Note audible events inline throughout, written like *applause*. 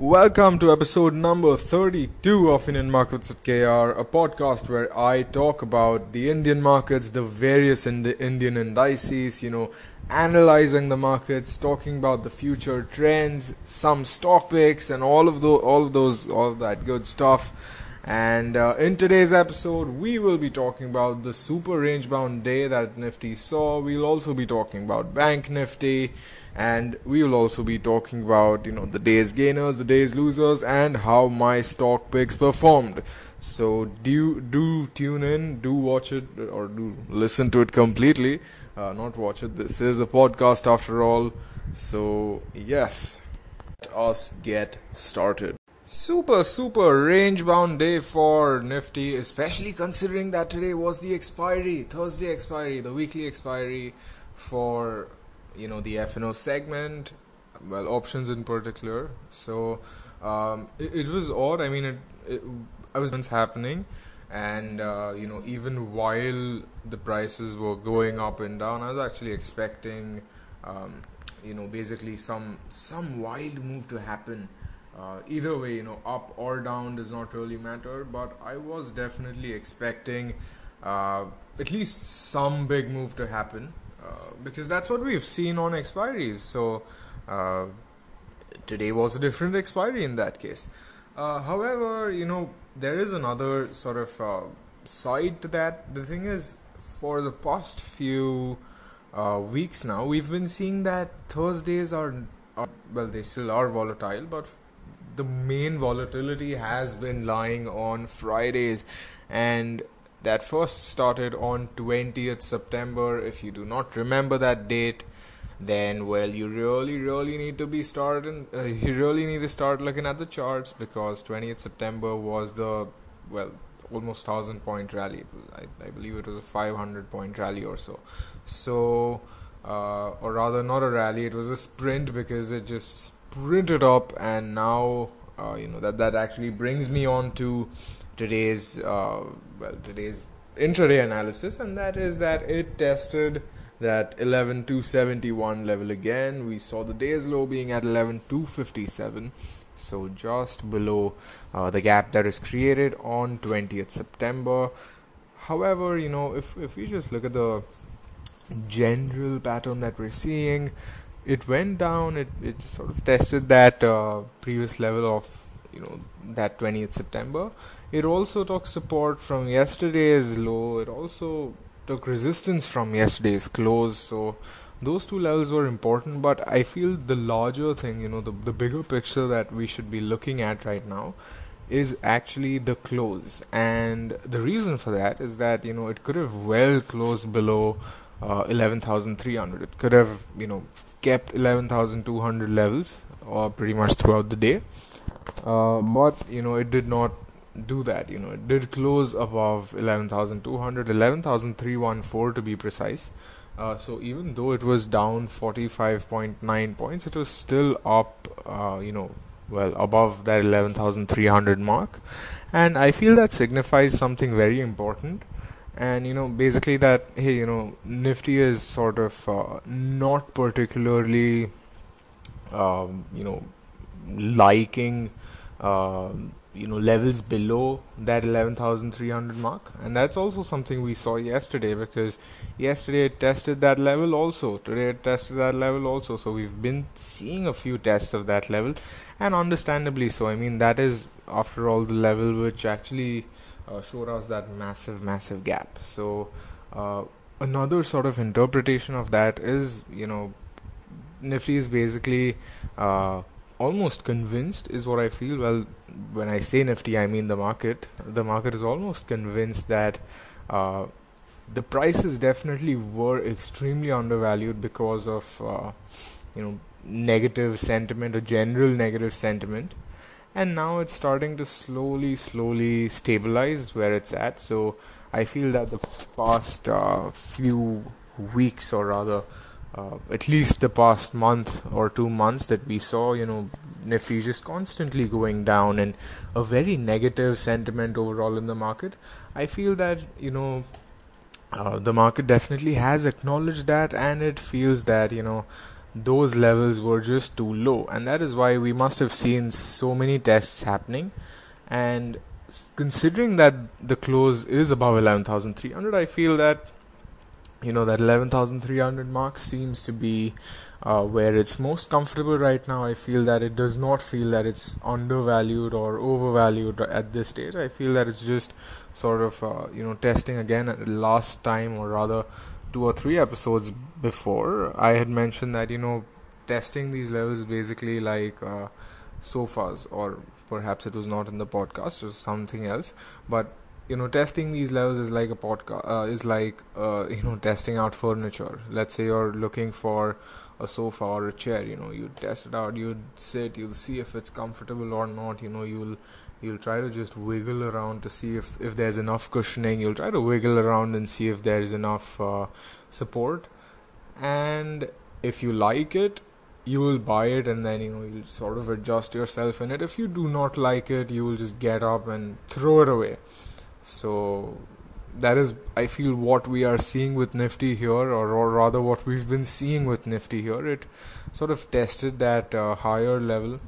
Welcome to episode number 32 of Indian Markets at KR, a podcast where I talk about the Indian markets, the various Indi- Indian indices, you know, analyzing the markets, talking about the future trends, some stock picks, and all of the all of those all of that good stuff. And uh, in today's episode, we will be talking about the super range bound day that Nifty saw. We'll also be talking about Bank Nifty. And we will also be talking about you know the day's gainers the day's losers and how my stock picks performed. So do do tune in do watch it or do listen to it completely. Uh, not watch it. This is a podcast after all. So yes let us get started Super, super range bound day for Nifty, especially considering that today was the expiry, Thursday expiry, the weekly expiry for you know the FNO segment, well options in particular. So um, it, it, was odd. I mean, it, it I was happening, and uh, you know even while the prices were going up and down, I was actually expecting. Um, you know, basically some some wild move to happen. Uh, either way, you know, up or down does not really matter. But I was definitely expecting uh, at least some big move to happen. Uh, because that's what we've seen on expiries. So uh, today was a different expiry in that case. Uh, however, you know there is another sort of uh, side to that. The thing is, for the past few weeks now, we've been seeing that Thursdays are well, they still are volatile, but the main volatility has been lying on Fridays and that first started on 20th September. If you do not remember that date, then well, you really, really need to be starting. Uh, *laughs* you really need to start looking at the charts because 20th September was the well almost thousand point rally. I, I believe it was a 500 point rally or so. So, uh, or rather, not a rally. It was a sprint because it just sprinted up, and now uh, you know that that actually brings me on to today's uh, well today's intraday analysis, and that is that it tested that 11271 level again. We saw the day's low being at 11257, so just below uh, the gap that is created on 20th September. However, you know if if we just look at the general pattern that we're seeing it went down it, it sort of tested that uh, previous level of you know that 20th september it also took support from yesterday's low. It also took resistance from yesterday's close. So those two levels were important. But I feel the larger thing, you know, the the bigger picture that we should be looking at right now is actually the close. And the reason for that is that you know it could have well closed below uh, 11,300. It could have you know kept 11,200 levels or uh, pretty much throughout the day. Uh, but you know it did not do that. You know, it did close above 11,200, 11,314 to be precise. Uh, so even though it was down 45.9 points, it was still up, uh, you know, well above that 11,300 mark. And I feel that signifies something very important. And you know, basically that hey, you know, Nifty is sort of uh, not particularly, um, you know, liking. Um, you know levels below that 11300 mark. And that's also something we saw yesterday because yesterday it tested that level also. Today it tested that level also. So we've been seeing a few tests of that level. And understandably so. I mean that is after all the level which actually uh, showed us that massive massive gap so uh, another sort of interpretation of that is you know nifty is basically uh, almost convinced is what I feel. Well, when I say Nifty, I mean the market. The market is almost convinced that uh, the prices definitely were extremely undervalued because of uh, you know negative sentiment or general negative sentiment, and now it's starting to slowly, slowly stabilize where it's at. So I feel that the past uh, few weeks, or rather uh, at least the past month or two months that we saw, you know, Nifty just constantly going down and a very negative sentiment overall in the market. I feel that, you know, uh, the market definitely has acknowledged that and it feels that, you know, those levels were just too low, and that is why we must have seen so many tests happening. And considering that the close is above 11,300, I feel that you know that 11,300 mark seems to be uh, where it's most comfortable right now. I feel that it does not feel that it's undervalued or overvalued at this stage. I feel that it's just sort of uh, you know testing again at last time, or rather two or three episodes before. I had mentioned that you know testing these levels basically like uh, sofas, or perhaps it was not in the podcast, was something else, but you know testing these levels is like a podcast uh, is like uh, you know testing out furniture let's say you're looking for a sofa or a chair you know you test it out you sit you'll see if it's comfortable or not you know you'll you'll try to just wiggle around to see if if there's enough cushioning. You'll try to wiggle around and see if there's enough uh, support. And if you like it you will buy it and then you know you'll sort of adjust yourself in it. If you do not like it you will just get up and throw it away. So that is i feel what we are seeing with nifty here or, or rather what we've been seeing with nifty here. It sort of tested that uh, higher level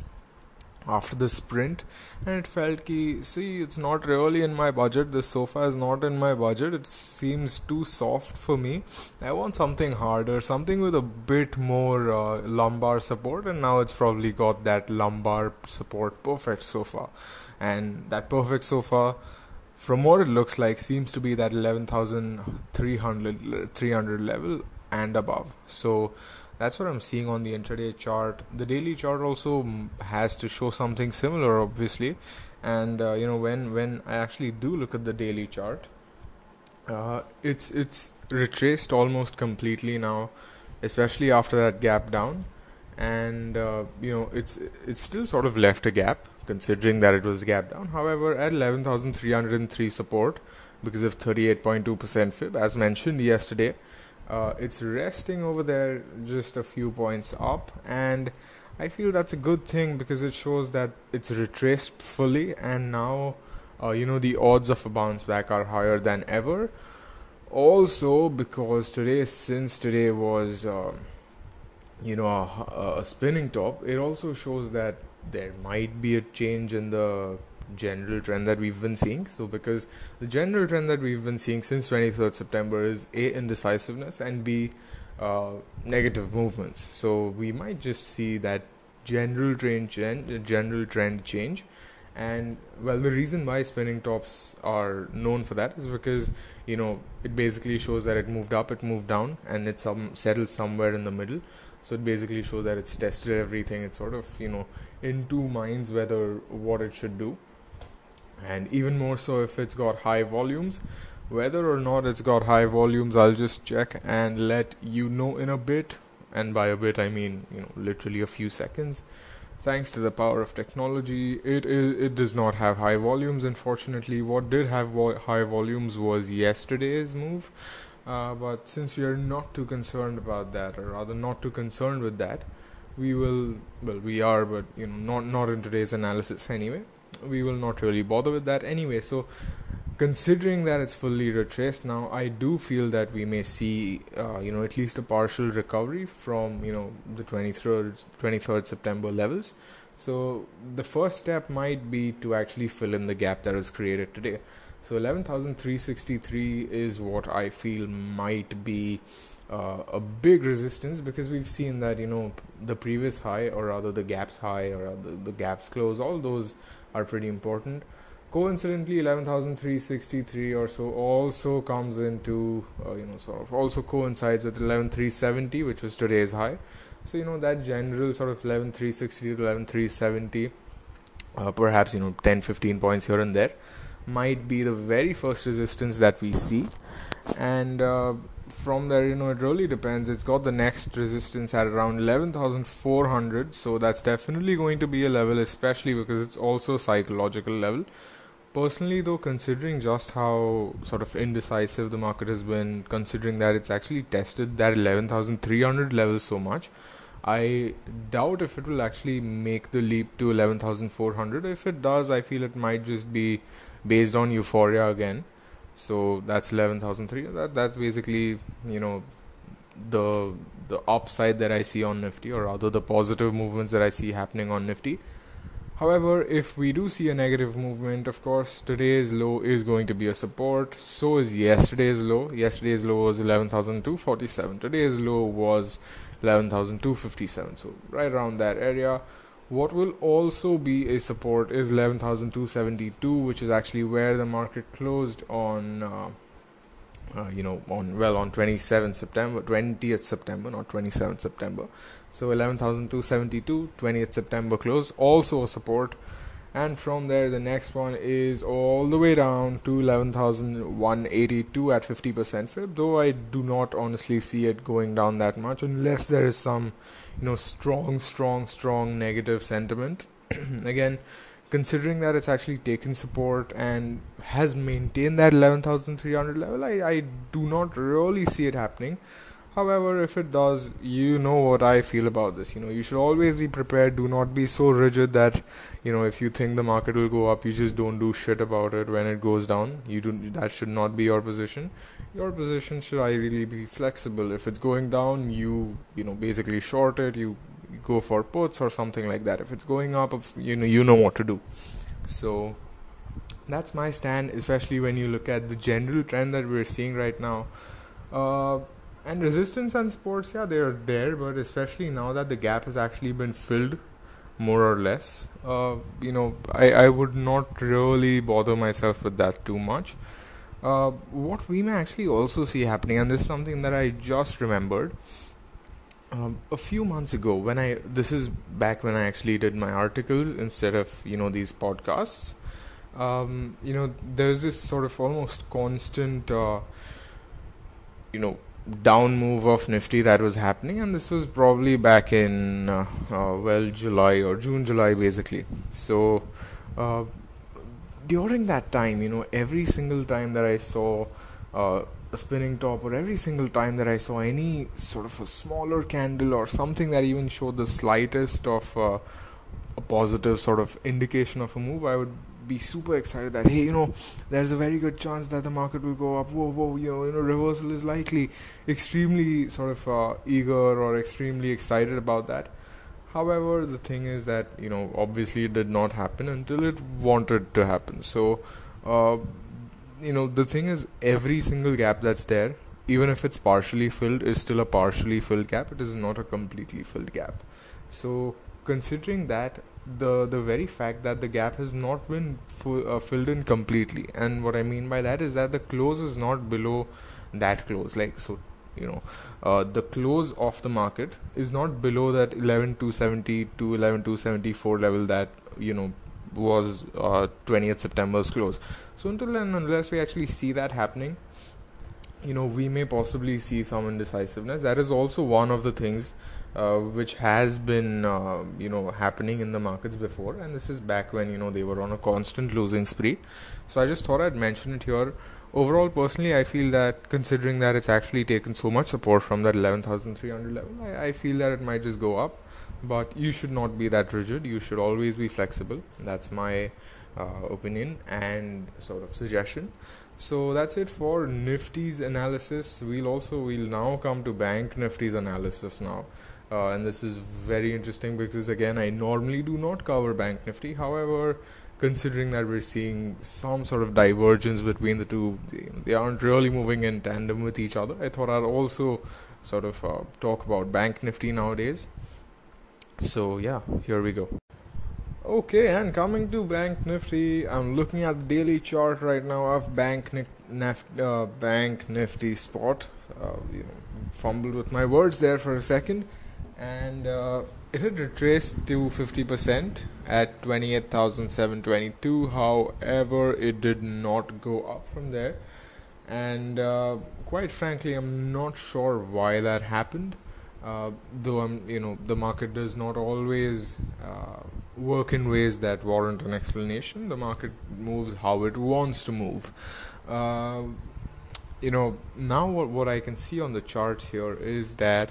after the sprint and it felt key see it's not really in my budget. This sofa is not in my budget. It seems too soft for me. I want something harder something with a bit more uh, lumbar support and now it's probably got that lumbar support perfect sofa. And that perfect sofa from what it looks like seems to be that 11300 300 level and above. So that's what i'm seeing on the intraday chart. The daily chart also has to show something similar obviously. And uh, you know when when i actually do look at the daily chart uh, it's it's retraced almost completely now especially after that gap down. And uh, you know it's it's still sort of left a gap considering that it was gap down. However, at 11,303 support, because of 38.2% fib, as mentioned yesterday, uh, it's resting over there just a few points up, and I feel that's a good thing because it shows that it's retraced fully, and now uh, you know the odds of a bounce back are higher than ever. Also, because today, since today was uh, you know a, a spinning top, it also shows that there might be a change in the general trend that we've been seeing. So, because the general trend that we've been seeing since 23rd September is A, indecisiveness, and B, uh, negative movements. So, we might just see that general trend change, general trend change. And well, the reason why spinning tops are known for that is because you know it basically shows that it moved up, it moved down, and it some settled somewhere in the middle. So it basically shows that it's tested everything. It's sort of you know in two minds whether what it should do, and even more so if it's got high volumes. Whether or not it's got high volumes, I'll just check and let you know in a bit. And by a bit, I mean you know literally a few seconds. Thanks to the power of technology, it is it does not have high volumes. Unfortunately, what did have vo- high volumes was yesterday's move uh, but since we are not too concerned about that, or rather not too concerned with that, we will well we are, but you know not not in today's analysis anyway. We will not really bother with that anyway. So considering that it's fully retraced now, I do feel that we may see uh, you know at least a partial recovery from you know the 23rd 23rd September levels. So the first step might be to actually fill in the gap that was created today. So 11,363 is what I feel might be uh, a big resistance because we've seen that you know the previous high or rather the gaps high or the, the gaps close all those are pretty important. Coincidentally 11363 or so also comes into uh, you know sort of also coincides with 11370 which was today's high. So you know that general sort of 11360 to 11370 uh, perhaps you know 10 15 points here and there might be the very first resistance that we see. And uh, from there you know it really depends. It's got the next resistance at around 11400 so that's definitely going to be a level especially because it's also a psychological level. Personally though considering just how sort of indecisive the market has been considering that it's actually tested that 11300 level so much I doubt if it will actually make the leap to 11,400. If it does, I feel it might just be based on euphoria again so that's 11300 that that's basically you know the the upside that I see on Nifty, or rather the positive movements that I see happening on Nifty. However, if we do see a negative movement, of course, today's low is going to be a support. So is yesterday's low. Yesterday's low was 11,247. Today's low was 11,257. So right around that area. What will also be a support is 11,272, which is actually where the market closed on. Uh, uh, you know, on well on 27th September, 20th September, not 27th September. So 11,272, 20th September close, also a support. And from there, the next one is all the way down to 11,182 at 50% fib. Though I do not honestly see it going down that much unless there is some, you know, strong, strong, strong negative sentiment. *clears throat* Again, considering that it's actually taken support and has maintained that 11,300 level, I, I do not really see it happening. However, if it does, you know what I feel about this. You know, you should always be prepared. Do not be so rigid that, you know, if you think the market will go up, you just don't do shit about it when it goes down. You do that should not be your position. Your position should ideally be flexible. If it's going down, you you know basically short it. You go for puts or something like that. If it's going up, you know you know what to do. So that's my stand, especially when you look at the general trend that we're seeing right now. Uh, and resistance and sports yeah, they're there, but especially now that the gap has actually been filled, more or less, uh, you know, I, I would not really bother myself with that too much. Uh, what we may actually also see happening, and this is something that I just remembered, um, a few months ago when i this is back when i actually did my articles instead of you know these podcasts um, you know there's this sort of almost constant uh, you know down move of nifty that was happening and this was probably back in uh, uh, well july or june july basically. So uh, during that time you know every single time that i saw uh, a spinning top or every single time that I saw any sort of a smaller candle or something that even showed the slightest of uh, a positive sort of indication of a move, I would be super excited that hey, you know, there's a very good chance that the market will go up. Whoa, whoa, you know, you know, reversal is likely. Extremely sort of uh, eager or extremely excited about that. However, the thing is that you know, obviously, it did not happen until it wanted to happen. So. Uh, you know the thing is every single gap that's there even if it's partially filled is still a partially filled gap it is not a completely filled gap so considering that the the very fact that the gap has not been uh, filled in completely and what i mean by that is that the close is not below that close like so you know uh, the close of the market is not below that 11270 to 11274 level that you know was uh, 20th September's close. So until and unless we actually see that happening, you know, we may possibly see some indecisiveness. That is also one of the things uh, which has been, uh, you know, happening in the markets before, and this is back when you know they were on a constant losing spree. So I just thought I'd mention it here. Overall, personally, I feel that considering that it's actually taken so much support from that 11,300 level, I, I feel that it might just go up. But you should not be that rigid. You should always be flexible. That's my uh, opinion and sort of suggestion. So that's it for nifty's analysis. We'll also we'll now come to bank nifty's analysis now uh, and this is very interesting because again i normally do not cover bank nifty however considering that we're seeing some sort of divergence between the two they, aren't really moving in tandem with each other i thought i'd also sort of uh, talk about bank nifty nowadays so yeah, here we go. Okay, and coming to Bank Nifty, I'm looking at the daily chart right now of Bank Nif- uh, Bank Nifty spot. Uh, you know, fumbled with my words there for a second, and uh, it had retraced to 50% at 28,722. However, it did not go up from there, and uh, quite frankly, I'm not sure why that happened. Uh, though I'm, you know, the market does not always uh, work in ways that warrant an explanation. The market moves how it wants to move. Uh, you know, now what, what I can see on the charts here is that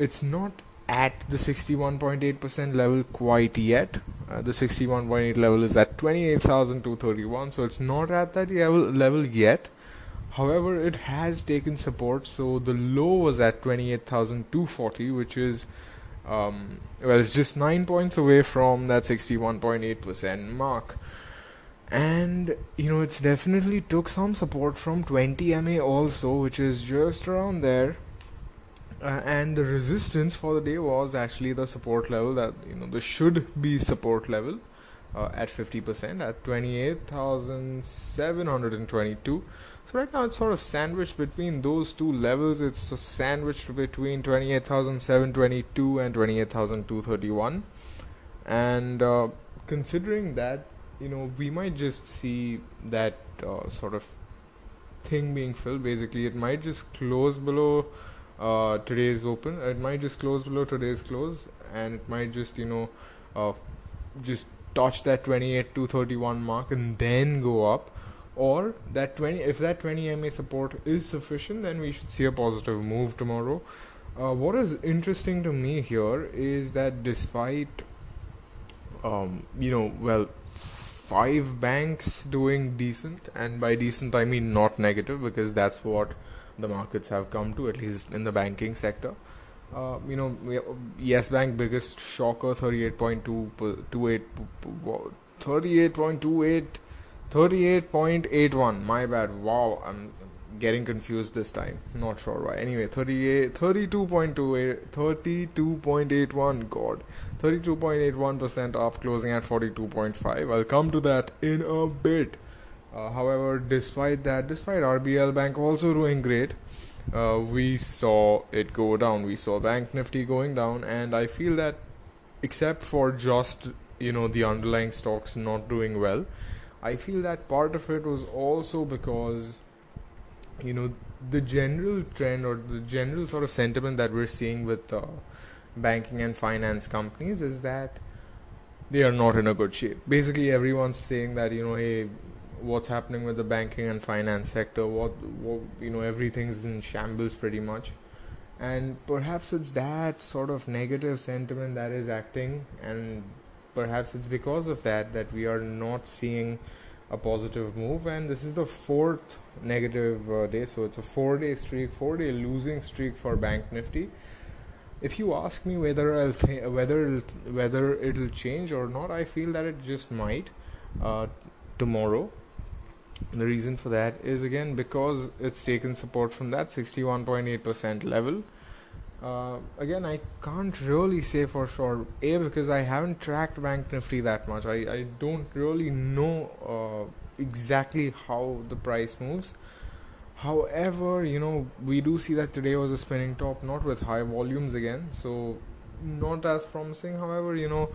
it's not at the 61.8% level quite yet. Uh, the 61.8 level is at 28,231, so it's not at that level yet. However, it has taken support. So the low was at 28,240, which is um, well, it's just nine points away from that 61.8% mark. And you know, it's definitely took some support from 20 MA also, which is just around there. Uh, and the resistance for the day was actually the support level that you know the should be support level uh, at 50% at 28,722 so right now it's sort of sandwiched between those two levels. It's sandwiched between 28,722 and 28,231. And uh, considering that, you know, we might just see that uh, sort of thing being filled. Basically, it might just close below uh, today's open. It might just close below today's close, and it might just, you know, uh, just touch that 28 231 mark and then go up or that 20 if that 20 MA support is sufficient then we should see a positive move tomorrow uh, what is interesting to me here is that despite um, you know well five banks doing decent and by decent I mean not negative because that's what the markets have come to at least in the banking sector. Uh, you know yes bank biggest shocker 38.2 38.28 38.81 my bad. Wow i'm getting confused this time. Not sure why. Anyway 38 32.28 32.81 god. 32.81% up closing at 42.5 i'll come to that in a bit uh, however despite that despite rbl bank also doing great uh, we saw it go down we saw bank nifty going down and i feel that except for just you know the underlying stocks not doing well I feel that part of it was also because, you know, the general trend or the general sort of sentiment that we're seeing with uh, banking and finance companies is that they are not in a good shape. Basically, everyone's saying that, you know, hey, what's happening with the banking and finance sector? What, what you know, everything's in shambles pretty much. And perhaps it's that sort of negative sentiment that is acting and perhaps it's because of that that we are not seeing a positive move and this is the fourth negative uh, day so it's a four day streak four day losing streak for bank nifty if you ask me whether I'll th- whether it'll, whether it'll change or not I feel that it just might uh, tomorrow the reason for that is again because it's taken support from that 61.8% level uh, again, I can't really say for sure. A because I haven't tracked Bank Nifty that much. I, I don't really know uh, exactly how the price moves. However, you know we do see that today was a spinning top, not with high volumes again, so not as promising. However, you know,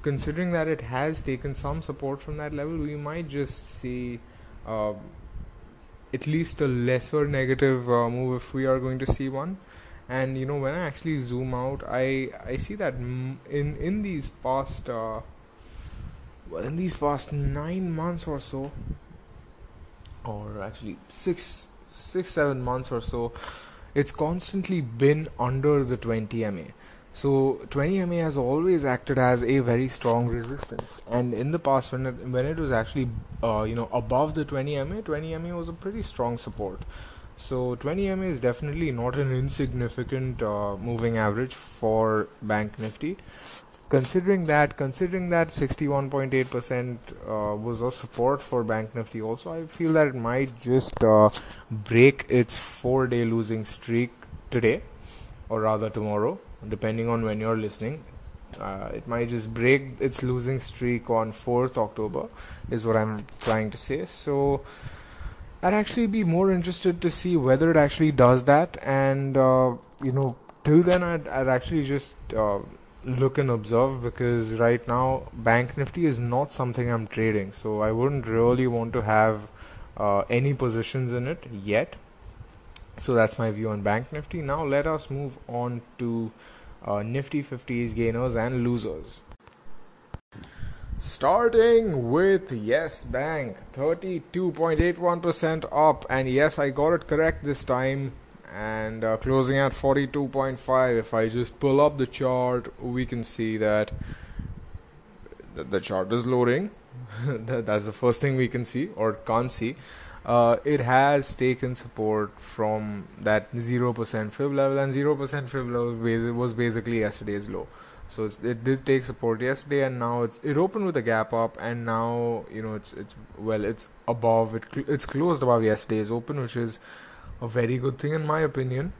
considering that it has taken some support from that level, we might just see. Uh, at least a lesser negative uh, move if we are going to see one and you know when I actually zoom out, I I see that in in these past uh, well in these past nine months or so, or actually six six seven months or so, it's constantly been under the 20 MA. So 20 MA has always acted as a very strong resistance, and in the past, when it, when it was actually uh, you know above the 20 MA, 20 MA was a pretty strong support. So 20 MA is definitely not an insignificant uh, moving average for Bank Nifty. Considering that, considering that 61.8% uh, was a support for Bank Nifty, also I feel that it might just uh, break its four-day losing streak today, or rather tomorrow, depending on when you're listening. Uh, it might just break its losing streak on 4th October, is what I'm trying to say. So I'd actually be more interested to see whether it actually does that, and uh, you know, till then, I'd, I'd actually just uh, look and observe because right now, Bank Nifty is not something I'm trading, so I wouldn't really want to have uh, any positions in it yet. So that's my view on Bank Nifty. Now let us move on to uh, Nifty 50s gainers and losers. Starting with Yes Bank, 32.81% up, and yes, I got it correct this time. And uh, closing at 42.5. If I just pull up the chart, we can see that the, the chart is loading. *laughs* That's the first thing we can see or can't see. Uh, it has taken support from that 0% fib level, and 0% fib level was basically yesterday's low. So it did take support yesterday, and now it's it opened with a gap up, and now you know it's it's well it's above it it's closed above yesterday's open, which is a very good thing in my opinion.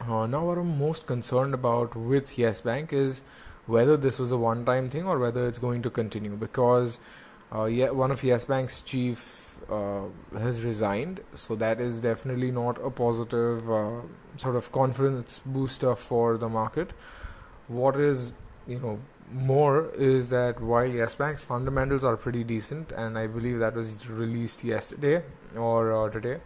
Uh, now, what I'm most concerned about with Yes Bank is whether this was a one-time thing or whether it's going to continue because uh, yeah, one of Yes Bank's chief uh, has resigned, so that is definitely not a positive uh, sort of confidence booster for the market. What is you know more is that while Yes Bank's fundamentals are pretty decent, and I believe that was released yesterday or uh, today,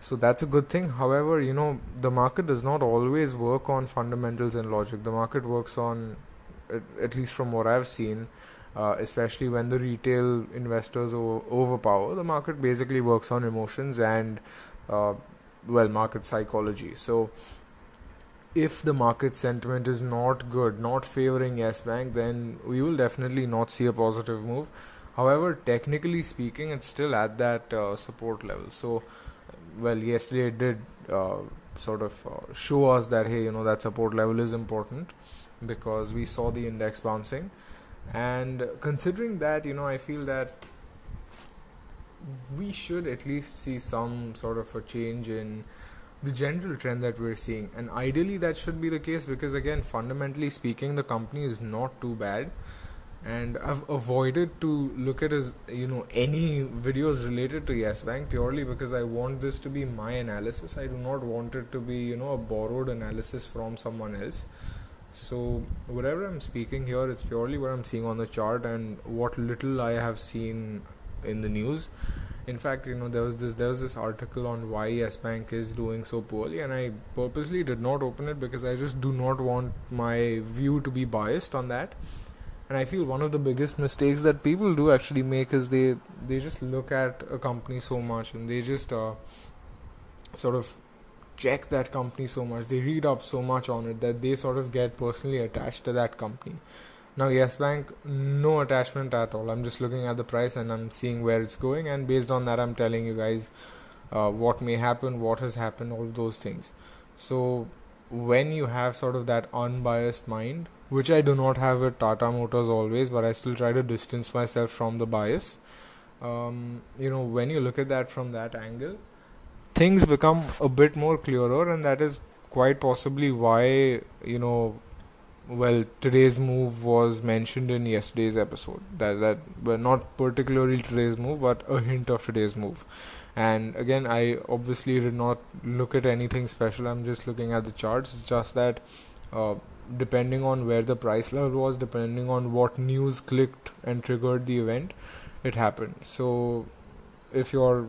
so that's a good thing. However, you know the market does not always work on fundamentals and logic. The market works on, at least from what I've seen uh, especially when the retail investors o- overpower. The market basically works on emotions and, uh, well, market psychology. So, if the market sentiment is not good, not favoring Yes Bank, then we will definitely not see a positive move. However, technically speaking, it's still at that uh, support level. So, well, yesterday it did uh, sort of uh, show us that hey, you know, that support level is important because we saw the index bouncing and considering that you know i feel that we should at least see some sort of a change in the general trend that we're seeing and ideally that should be the case because again fundamentally speaking the company is not too bad and I've avoided to look at as you know any videos related to Yes Bank purely because I want this to be my analysis. I do not want it to be you know a borrowed analysis from someone else. So whatever I'm speaking here, it's purely what I'm seeing on the chart and what little I have seen in the news. In fact, you know there was this there was this article on why Yes Bank is doing so poorly, and I purposely did not open it because I just do not want my view to be biased on that. And I feel one of the biggest mistakes that people do actually make is they they just look at a company so much and they just uh, sort of check that company so much, they read up so much on it that they sort of get personally attached to that company. Now, Yes Bank, no attachment at all. I'm just looking at the price and I'm seeing where it's going, and based on that, I'm telling you guys uh, what may happen, what has happened, all those things. So, when you have sort of that unbiased mind, which I do not have with Tata Motors always, but I still try to distance myself from the bias. Um, you know, when you look at that from that angle, things become a bit more clearer, and that is quite possibly why you know well today's move was mentioned in yesterday's episode. That that well not particularly today's move but a hint of today's move. And again i obviously did not look at anything special. I'm just looking at the charts. It's just that uh, depending on where the price level was depending on what news clicked and triggered the event it happened. So if you're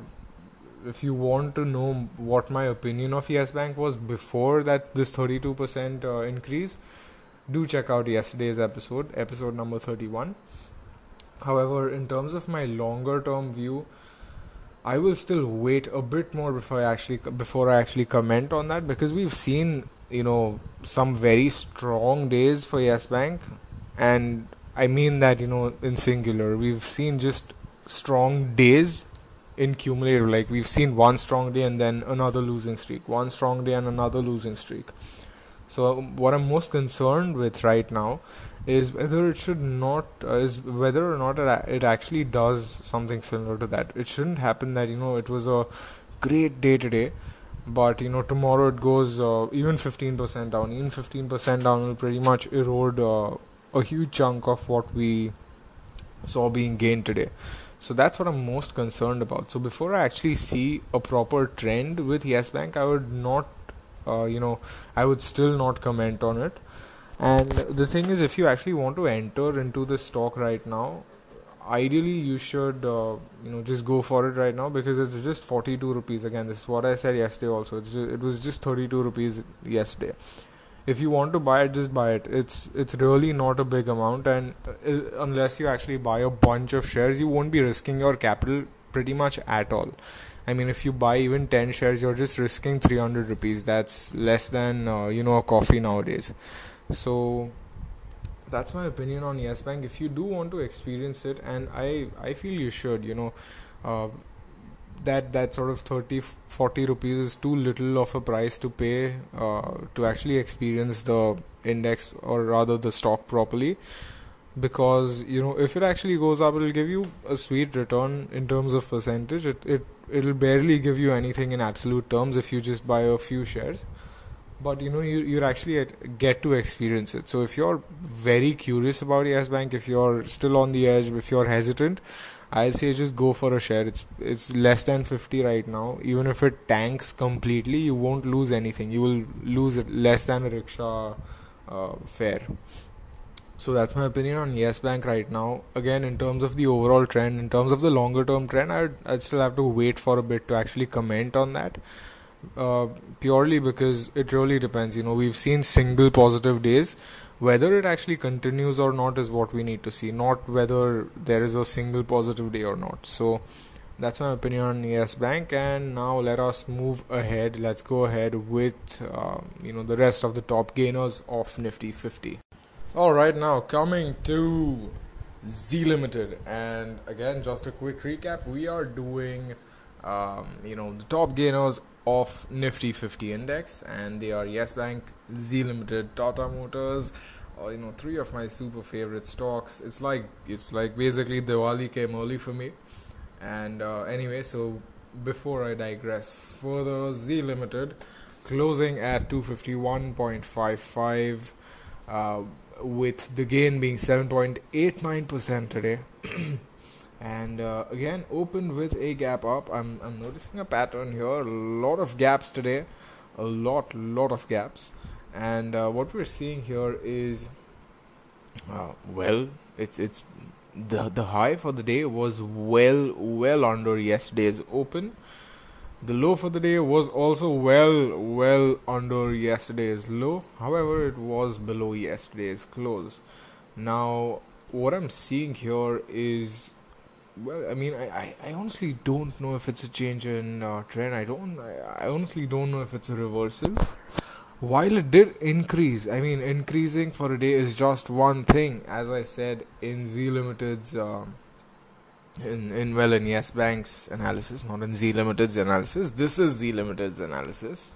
if you want to know what my opinion of Yes Bank was before that this 32% uh, increase, do check out yesterday's episode, episode number 31. However, in terms of my longer term view, I will still wait a bit more before I actually before I actually comment on that because we've seen you know some very strong days for Yes Bank, and I mean that you know in singular. We've seen just strong days in cumulative. Like we've seen one strong day and then another losing streak, one strong day and another losing streak. So what I'm most concerned with right now is whether it should not uh, is whether or not it, actually does something similar to that. It shouldn't happen that you know it was a great day today, but you know tomorrow it goes uh, even 15% down. Even 15% down will pretty much erode uh, a huge chunk of what we saw being gained today. So that's what I'm most concerned about. So before I actually see a proper trend with Yes Bank, I would not, uh, you know, I would still not comment on it. And the thing is, if you actually want to enter into the stock right now, ideally you should, uh, you know, just go for it right now because it's just 42 rupees. Again, this is what I said yesterday. Also, just, it was just 32 rupees yesterday if you want to buy it just buy it. It's it's really not a big amount and uh, unless you actually buy a bunch of shares you won't be risking your capital pretty much at all. I mean if you buy even 10 shares you're just risking 300 rupees. That's less than uh, you know a coffee nowadays. So that's my opinion on yes bank. If you do want to experience it and i i feel you should you know uh, that that sort of 30 40 rupees is too little of a price to pay uh, to actually experience the index or rather the stock properly. Because you know if it actually goes up it'll give you a sweet return in terms of percentage. It it it'll barely give you anything in absolute terms if you just buy a few shares. But you know you you actually get to experience it. So if you're very curious about yes bank if you're still on the edge if you're hesitant i'll say just go for a share it's it's less than 50 right now even if it tanks completely you won't lose anything you will lose less than a rickshaw uh, fare so that's my opinion on Yes Bank right now. Again, in terms of the overall trend, in terms of the longer term trend, I'd, I'd still have to wait for a bit to actually comment on that. Uh, purely because it really depends. You know, we've seen single positive days. Whether it actually continues or not is what we need to see, not whether there is a single positive day or not. So that's my opinion on Yes Bank. And now let us move ahead. Let's go ahead with uh, you know the rest of the top gainers of Nifty 50. All right, now coming to Zee Limited, and again, just a quick recap. We are doing, um, you know, the top gainers of Nifty 50 index, and they are Yes Bank, Zee Limited, Tata Motors, or you know, three of my super favorite stocks. It's like it's like basically Diwali came early for me, and uh, anyway, so before I digress further, Zee Limited closing at 251.55. Uh, with the gain being 7.89% today. *clears throat* and uh, again, opened with a gap up. I'm, I'm noticing a pattern here. A lot of gaps today. A lot, lot of gaps. And uh, what we're seeing here is, uh, well, it's it's the the high for the day was well well under yesterday's open the low for the day was also well, well under yesterday's low. However, it was below yesterday's close. Now, what I'm seeing here is, well, I mean, I, I, I honestly don't know if it's a change in uh, trend. I don't, I, I honestly don't know if it's a reversal. While it did increase, I mean, increasing for a day is just one thing. As I said in Zee Limited's. Um, in, in well in Yes Bank's analysis, not in Zee Limited's analysis. This is Zee Limited's analysis.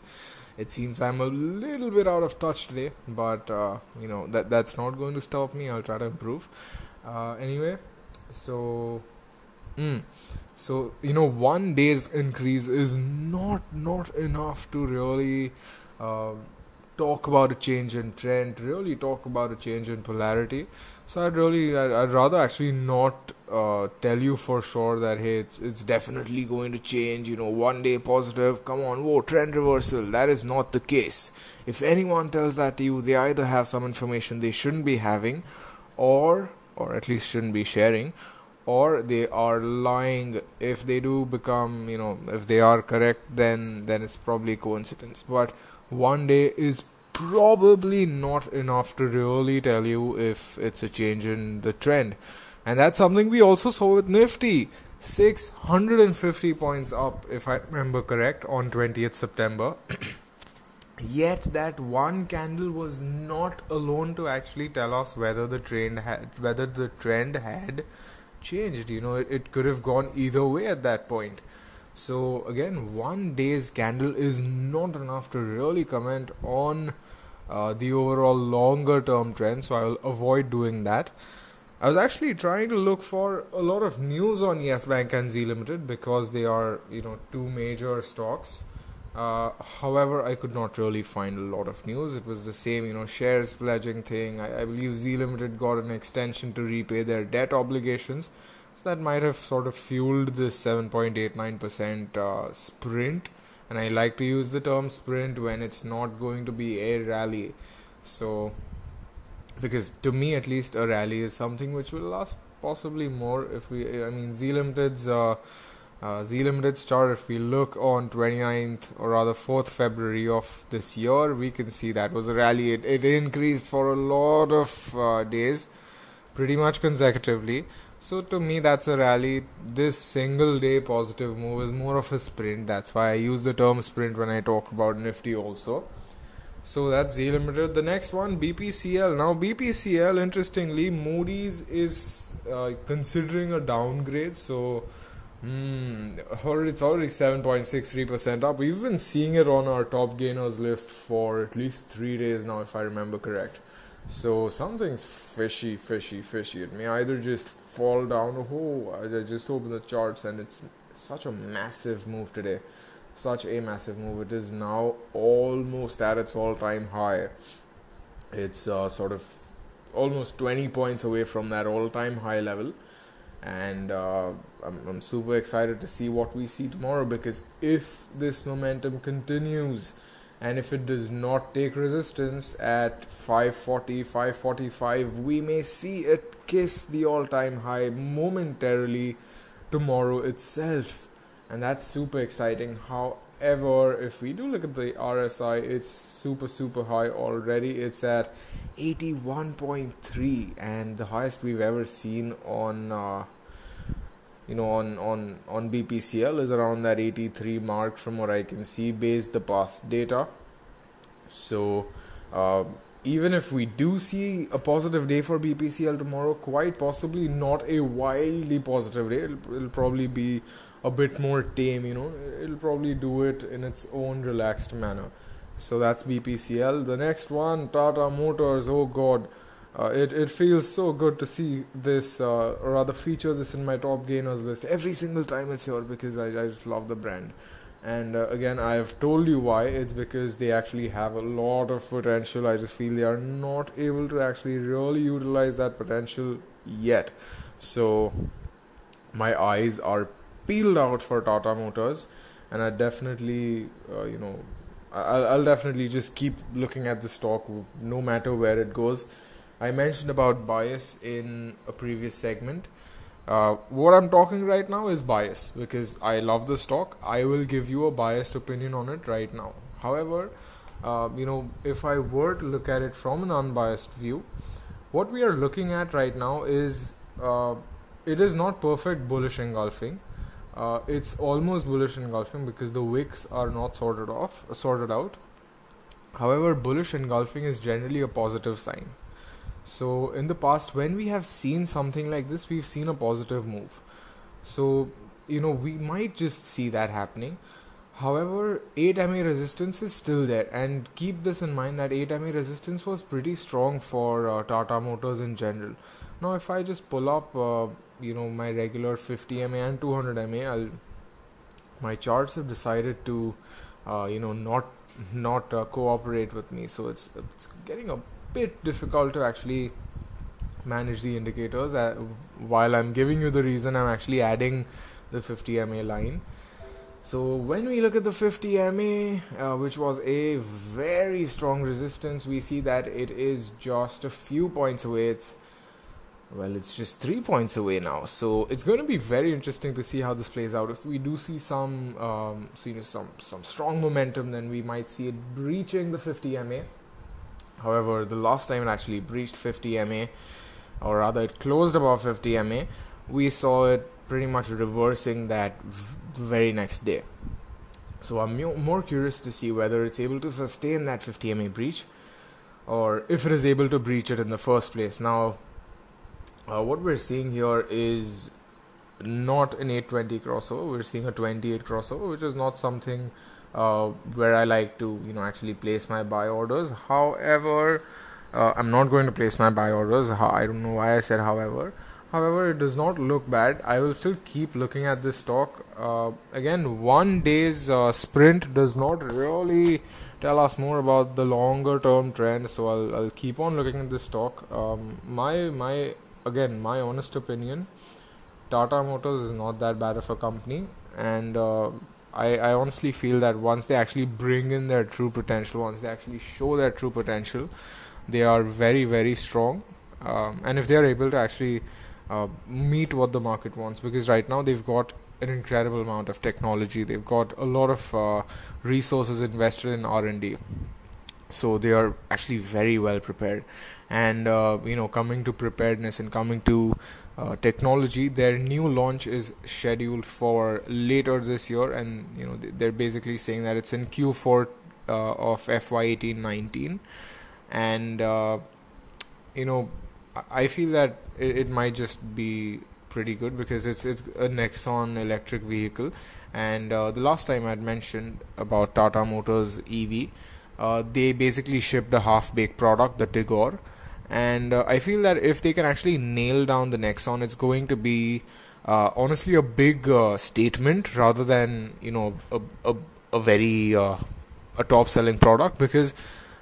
It seems I'm a little bit out of touch today, but uh, you know that that's not going to stop me. I'll try to improve. Uh, anyway, so mm, so you know one day's increase is not not enough to really. Uh, talk about a change in trend, really talk about a change in polarity. So I'd really, I'd, rather actually not uh, tell you for sure that hey, it's it's definitely going to change. You know, one day positive. Come on, whoa, trend reversal. That is not the case. If anyone tells that to you, they either have some information they shouldn't be having, or or at least shouldn't be sharing, or they are lying. If they do become, you know, if they are correct, then then it's probably coincidence. But one day is probably not enough to really tell you if it's a change in the trend. And that's something we also saw with Nifty. 650 points up, if I remember correct, on 20th September. *coughs* Yet that one candle was not alone to actually tell us whether the trend had whether the trend had changed. You know, it, it could have gone either way at that point. So again, one day's candle is not enough to really comment on uh, the overall longer term trend, so I will avoid doing that. I was actually trying to look for a lot of news on Yes Bank and Zee Limited because they are, you know, two major stocks. Uh, however, I could not really find a lot of news. It was the same, you know, shares pledging thing. I, I believe Zee Limited got an extension to repay their debt obligations, so that might have sort of fueled this 7.89% uh, sprint and I like to use the term sprint when it's not going to be a rally. So, because to me at least, a rally is something which will last possibly more if we, I mean, Zee Limited's. Uh, uh, Limited's chart, if we look on 29th or rather 4th February of this year, we can see that was a rally. It, it increased for a lot of uh, days, pretty much consecutively. So to me, that's a rally. This single day positive move is more of a sprint. That's why I use the term sprint when I talk about Nifty also. So that's Zee Limited. The next one, BPCL. Now BPCL, interestingly, Moody's is uh, considering a downgrade. So Hmm, it's already 7.63% up. We've been seeing it on our top gainers list for at least three days now, if I remember correct. So something's fishy, fishy, fishy. It may either just fall down. Oh, I just opened the charts and it's such a massive move today. Such a massive move. It is now almost at its all time high. It's uh, sort of almost 20 points away from that all time high level and uh, I'm, I'm super excited to see what we see tomorrow because if this momentum continues and if it does not take resistance at 540 545 we may see it kiss the all-time high momentarily tomorrow itself. And that's super exciting. However if we do look at the rsi it's super super high already. It's at 81.3 and the highest we've ever seen on uh, you know on on on BPCL is around that 83 mark from what I can see based the past data. So uh, even if we do see a positive day for BPCL tomorrow quite possibly not a wildly positive day. It'll, it'll probably be a bit more tame you know. It'll probably do it in its own relaxed manner. So that's BPCL. The next one, Tata Motors. Oh God, uh, it it feels so good to see this, uh, or rather feature this in my top gainers list every single time it's here because I, I just love the brand. And uh, again, I have told you why. It's because they actually have a lot of potential. I just feel they are not able to actually really utilize that potential yet. So my eyes are peeled out for Tata Motors, and I definitely, uh, you know I'll, I'll definitely just keep looking at the stock no matter where it goes. I mentioned about bias in a previous segment. Uh, what I'm talking right now is bias because I love the stock. I will give you a biased opinion on it right now. However, uh, you know, if I were to look at it from an unbiased view, what we are looking at right now is uh, it is not perfect bullish engulfing uh, it's almost bullish engulfing because the wicks are not sorted off sorted out however bullish engulfing is generally a positive sign so in the past when we have seen something like this we've seen a positive move. So you know we might just see that happening. However 8 ma resistance is still there. And keep this in mind that 8 ma resistance was pretty strong for uh, tata motors in general. Now if i just pull up uh, you know my regular 50 mA and 200 mA I'll my charts have decided to uh, you know not not uh, cooperate with me. So it's it's getting a bit difficult to actually manage the indicators uh, while I'm giving you the reason I'm actually adding the 50 mA line so when we look at the 50 MA, uh, which was a very strong resistance, we see that it is just a few points away. It's well, it's just three points away now, so it's going to be very interesting to see how this plays out. If we do see some, um, see some some strong momentum, then we might see it breaching the 50 MA. However, the last time it actually breached 50 MA, or rather, it closed above 50 MA, we saw it pretty much reversing that v- very next day. So I'm more curious to see whether it's able to sustain that 50 MA breach, or if it is able to breach it in the first place. Now uh, what we're seeing here is not an 820 crossover we're seeing a 28 crossover which is not something uh, where I like to you know actually place my buy orders. However uh, I'm not going to place my buy orders. I don't know why I said however. However it does not look bad. I will still keep looking at this stock. Uh, again one day's uh, sprint does not really tell us more about the longer term trend so I'll, I'll keep on looking at this stock. Um, my my again, my honest opinion, Tata Motors is not that bad of a company, and uh, I, I honestly feel that once they actually bring in their true potential, once they actually show their true potential, they are very very strong, um, and if they are able to actually uh, meet what the market wants, because right now they've got an incredible amount of technology, they've got a lot of uh, resources invested in R and D. So they are actually very well prepared. And uh, you know coming to preparedness and coming to uh, technology. Their new launch is scheduled for later this year and you know they're basically saying that it's in q4 uh, of fy 18 19 and uh, you know i feel that it, it, might just be pretty good because it's it's a Nexon electric vehicle, and uh, the last time I'd mentioned about Tata Motors EV, uh, they basically shipped a half-baked product, the Tigor, and uh, I feel that if they can actually nail down the Nexon, it's going to be uh, honestly a big uh, statement rather than you know a a, a very uh, a top-selling product because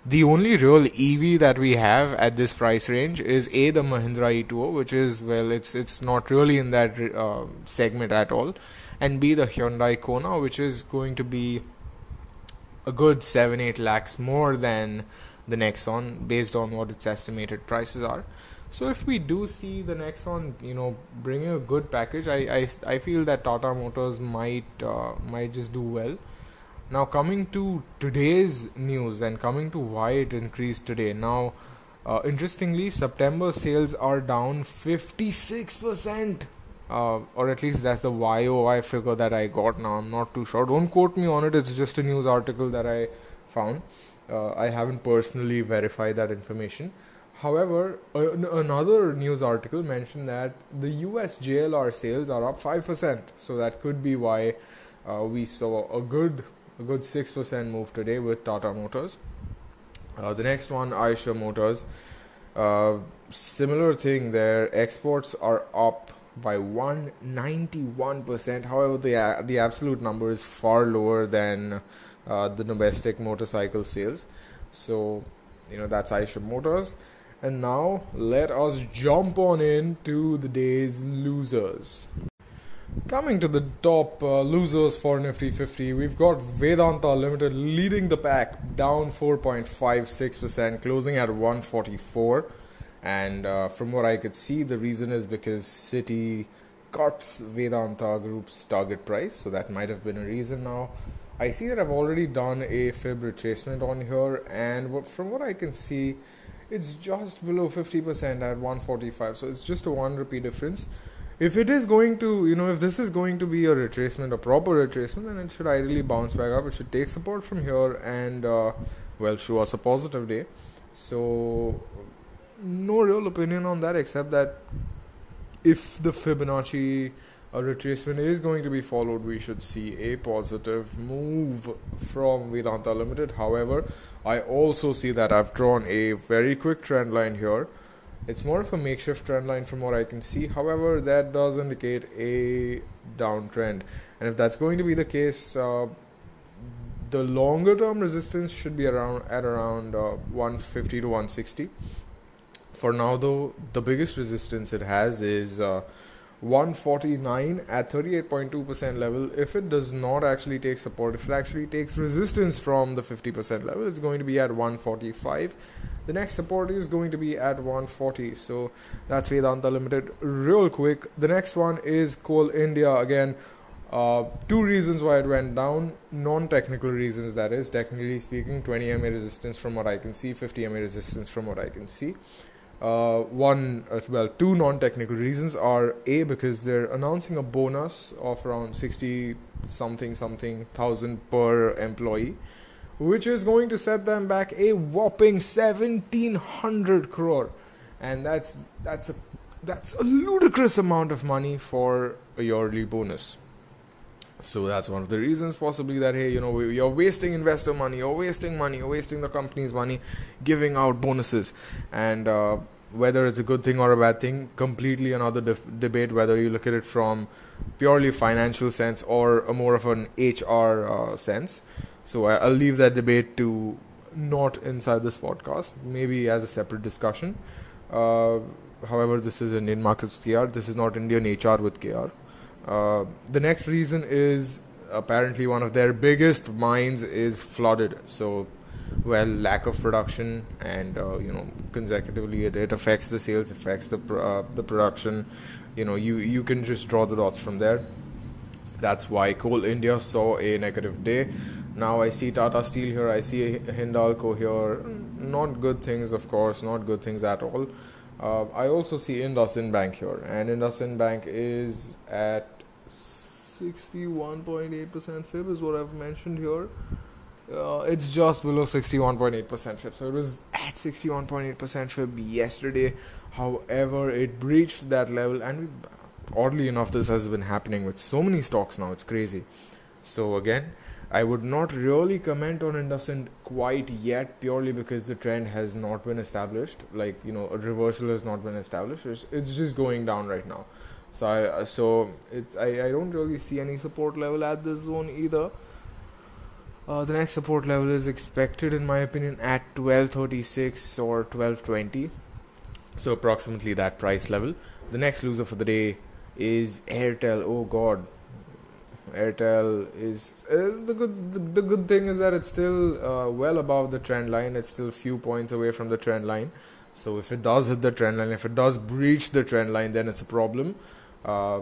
the only real EV that we have at this price range is a the Mahindra e2o, which is well, it's it's not really in that uh, segment at all, and b the Hyundai Kona, which is going to be a good seven eight lakhs more than the Nexon based on what its estimated prices are. So if we do see the Nexon, you know, bringing a good package, I I, I feel that Tata Motors might uh, might just do well. Now, coming to today's news and coming to why it increased today. Now, uh, interestingly, September sales are down 56%, uh, or at least that's the YOY figure that I got now. I'm not too sure. Don't quote me on it, it's just a news article that I found. Uh, I haven't personally verified that information. However, another news article mentioned that the US JLR sales are up 5%, so that could be why uh, we saw a good a good 6% move today with Tata Motors. Uh, the next one, Eicher Motors. Uh, similar thing there. Exports are up by 191%. However, the uh, the absolute number is far lower than uh, the domestic motorcycle sales. So, you know, that's Eicher Motors. And now let us jump on in to the day's losers. Coming to the top uh, losers for Nifty 50, we've got Vedanta Limited leading the pack, down 4.56%, closing at 144. And uh, from what I could see, the reason is because Citi cuts Vedanta Group's target price, so that might have been a reason. Now, I see that I've already done a fib retracement on here, and from what I can see, it's just below 50% at 145, so it's just a 1 rupee difference if it is going to, you know, if this is going to be a retracement, a proper retracement, then it should ideally bounce back up. It should take support from here and, uh, well, show us a positive day. So, no real opinion on that except that if the Fibonacci a retracement is going to be followed, we should see a positive move from Vedanta Limited. However, I also see that I've drawn a very quick trend line here it's more of a makeshift trend line from what I can see. However, that does indicate a downtrend, and if that's going to be the case, uh, the longer term resistance should be around at around uh, 150 to 160. For now, though, the biggest resistance it has is uh, 149 at 38.2% level. If it does not actually take support, if it actually takes resistance from the 50% level, it's going to be at 145 the next support is going to be at 140 so that's vedanta limited. Real quick the next one is coal india. Again uh, two reasons why it went down. Non-technical reasons that is. Technically speaking 20 ma resistance from what i can see 50 ma resistance from what i can see uh, one uh, well two non-technical reasons are a because they're announcing a bonus of around 60 something something thousand per employee which is going to set them back a whopping 1700 crore. And that's that's a that's a ludicrous amount of money for a yearly bonus so that's one of the reasons possibly that hey you know you're wasting investor money you're wasting money you're wasting the company's money giving out bonuses and uh, whether it's a good thing or a bad thing completely another def- debate whether you look at it from purely financial sense or a more of an hr uh, sense so I, will leave that debate to not inside this podcast, maybe as a separate discussion. Uh, however, this is Indian markets KR. This is not Indian HR with KR. Uh, the next reason is apparently one of their biggest mines is flooded. So, well, lack of production, and uh, you know, consecutively it, it affects the sales, affects the uh, the production. You know, you you can just draw the dots from there. That's why Coal India saw a negative day. Now I see Tata Steel here, I see Hindalco here. Not good things, of course, not good things at all. Uh, I also see IndusInd Bank here, and IndusInd Bank is at 61.8% fib, is what I've mentioned here. Uh, it's just below 61.8% fib. So it was at 61.8% fib yesterday. However, it breached that level, and we oddly enough, this has been happening with so many stocks now. It's crazy. So again, I would not really comment on IndusInd quite yet, purely because the trend has not been established. Like you know, a reversal has not been established. It's, it's just going down right now. So I so it I, I don't really see any support level at this zone either. Uh, the next support level is expected, in my opinion, at 1236 or 1220. So approximately that price level. The next loser for the day is Airtel. Oh God, Airtel is uh, the good. The, the, good thing is that it's still uh, well above the trend line. It's still few points away from the trend line. So if it does hit the trend line, if it does breach the trend line, then it's a problem. Uh,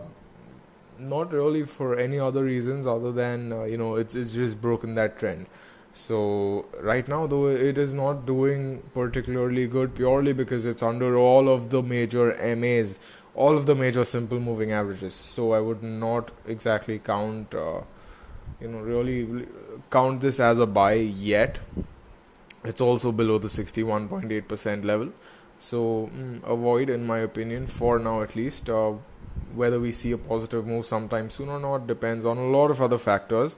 not really for any other reasons other than uh, you know it's it's just broken that trend. So right now, though, it is not doing particularly good purely because it's under all of the major MAs all of the major simple moving averages. So I would not exactly count, uh, you know, really count this as a buy yet. It's also below the 61.8% level. So mm, avoid, in my opinion, for now at least. Uh, whether we see a positive move sometime soon or not depends on a lot of other factors.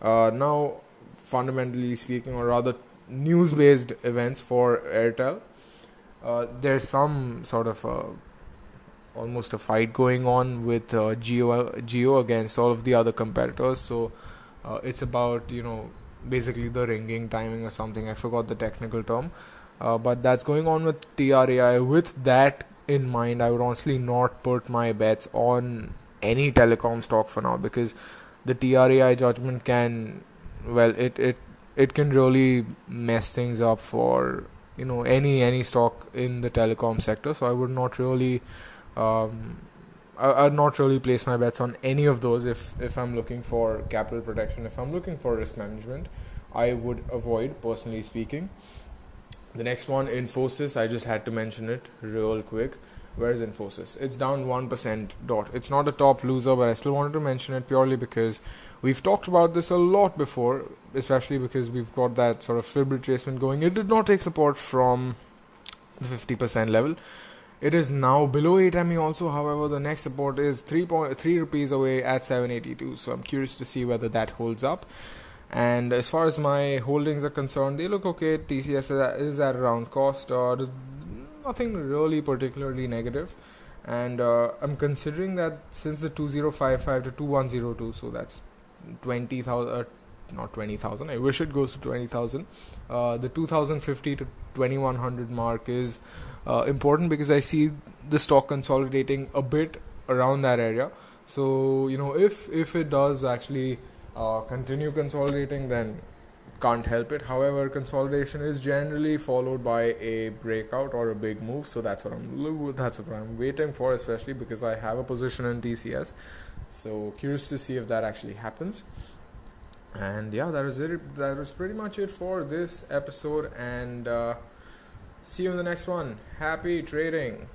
Uh, now, fundamentally speaking, or rather news based events for Airtel, uh, there's some sort of almost a fight going on with uh, Jio Jio against all of the other competitors. So uh, it's about you know basically the ringing timing or something. I forgot the technical term, uh, but that's going on with TRAI. With that in mind, I would honestly not put my bets on any telecom stock for now because the TRAI judgment can well it it it can really mess things up for you know any any stock in the telecom sector so i would not really um, I, would not really place my bets on any of those if if I'm looking for capital protection. If I'm looking for risk management, I would avoid, personally speaking. The next one, Infosys. I just had to mention it real quick. Where's Infosys? It's down one percent. Dot. It's not a top loser, but I still wanted to mention it purely because we've talked about this a lot before, especially because we've got that sort of fib retracement going. It did not take support from the fifty percent level it is now below 8 MA also. However, the next support is 3.3 rupees away at 782. So I'm curious to see whether that holds up. And as far as my holdings are concerned, they look okay. TCS is at around cost. or nothing really particularly negative. And uh, I'm considering that since the 2055 to 2102, so that's 20,000. Uh, not 20,000. I wish it goes to 20,000. Uh, the 2050 to 2100 mark is uh, important because I see the stock consolidating a bit around that area. So you know, if if it does actually uh, continue consolidating, then can't help it. However, consolidation is generally followed by a breakout or a big move. So that's what I'm that's what I'm waiting for, especially because I have a position in TCS. So curious to see if that actually happens. And yeah, that was it. That was pretty much it for this episode. And uh, See you in the next one. Happy trading.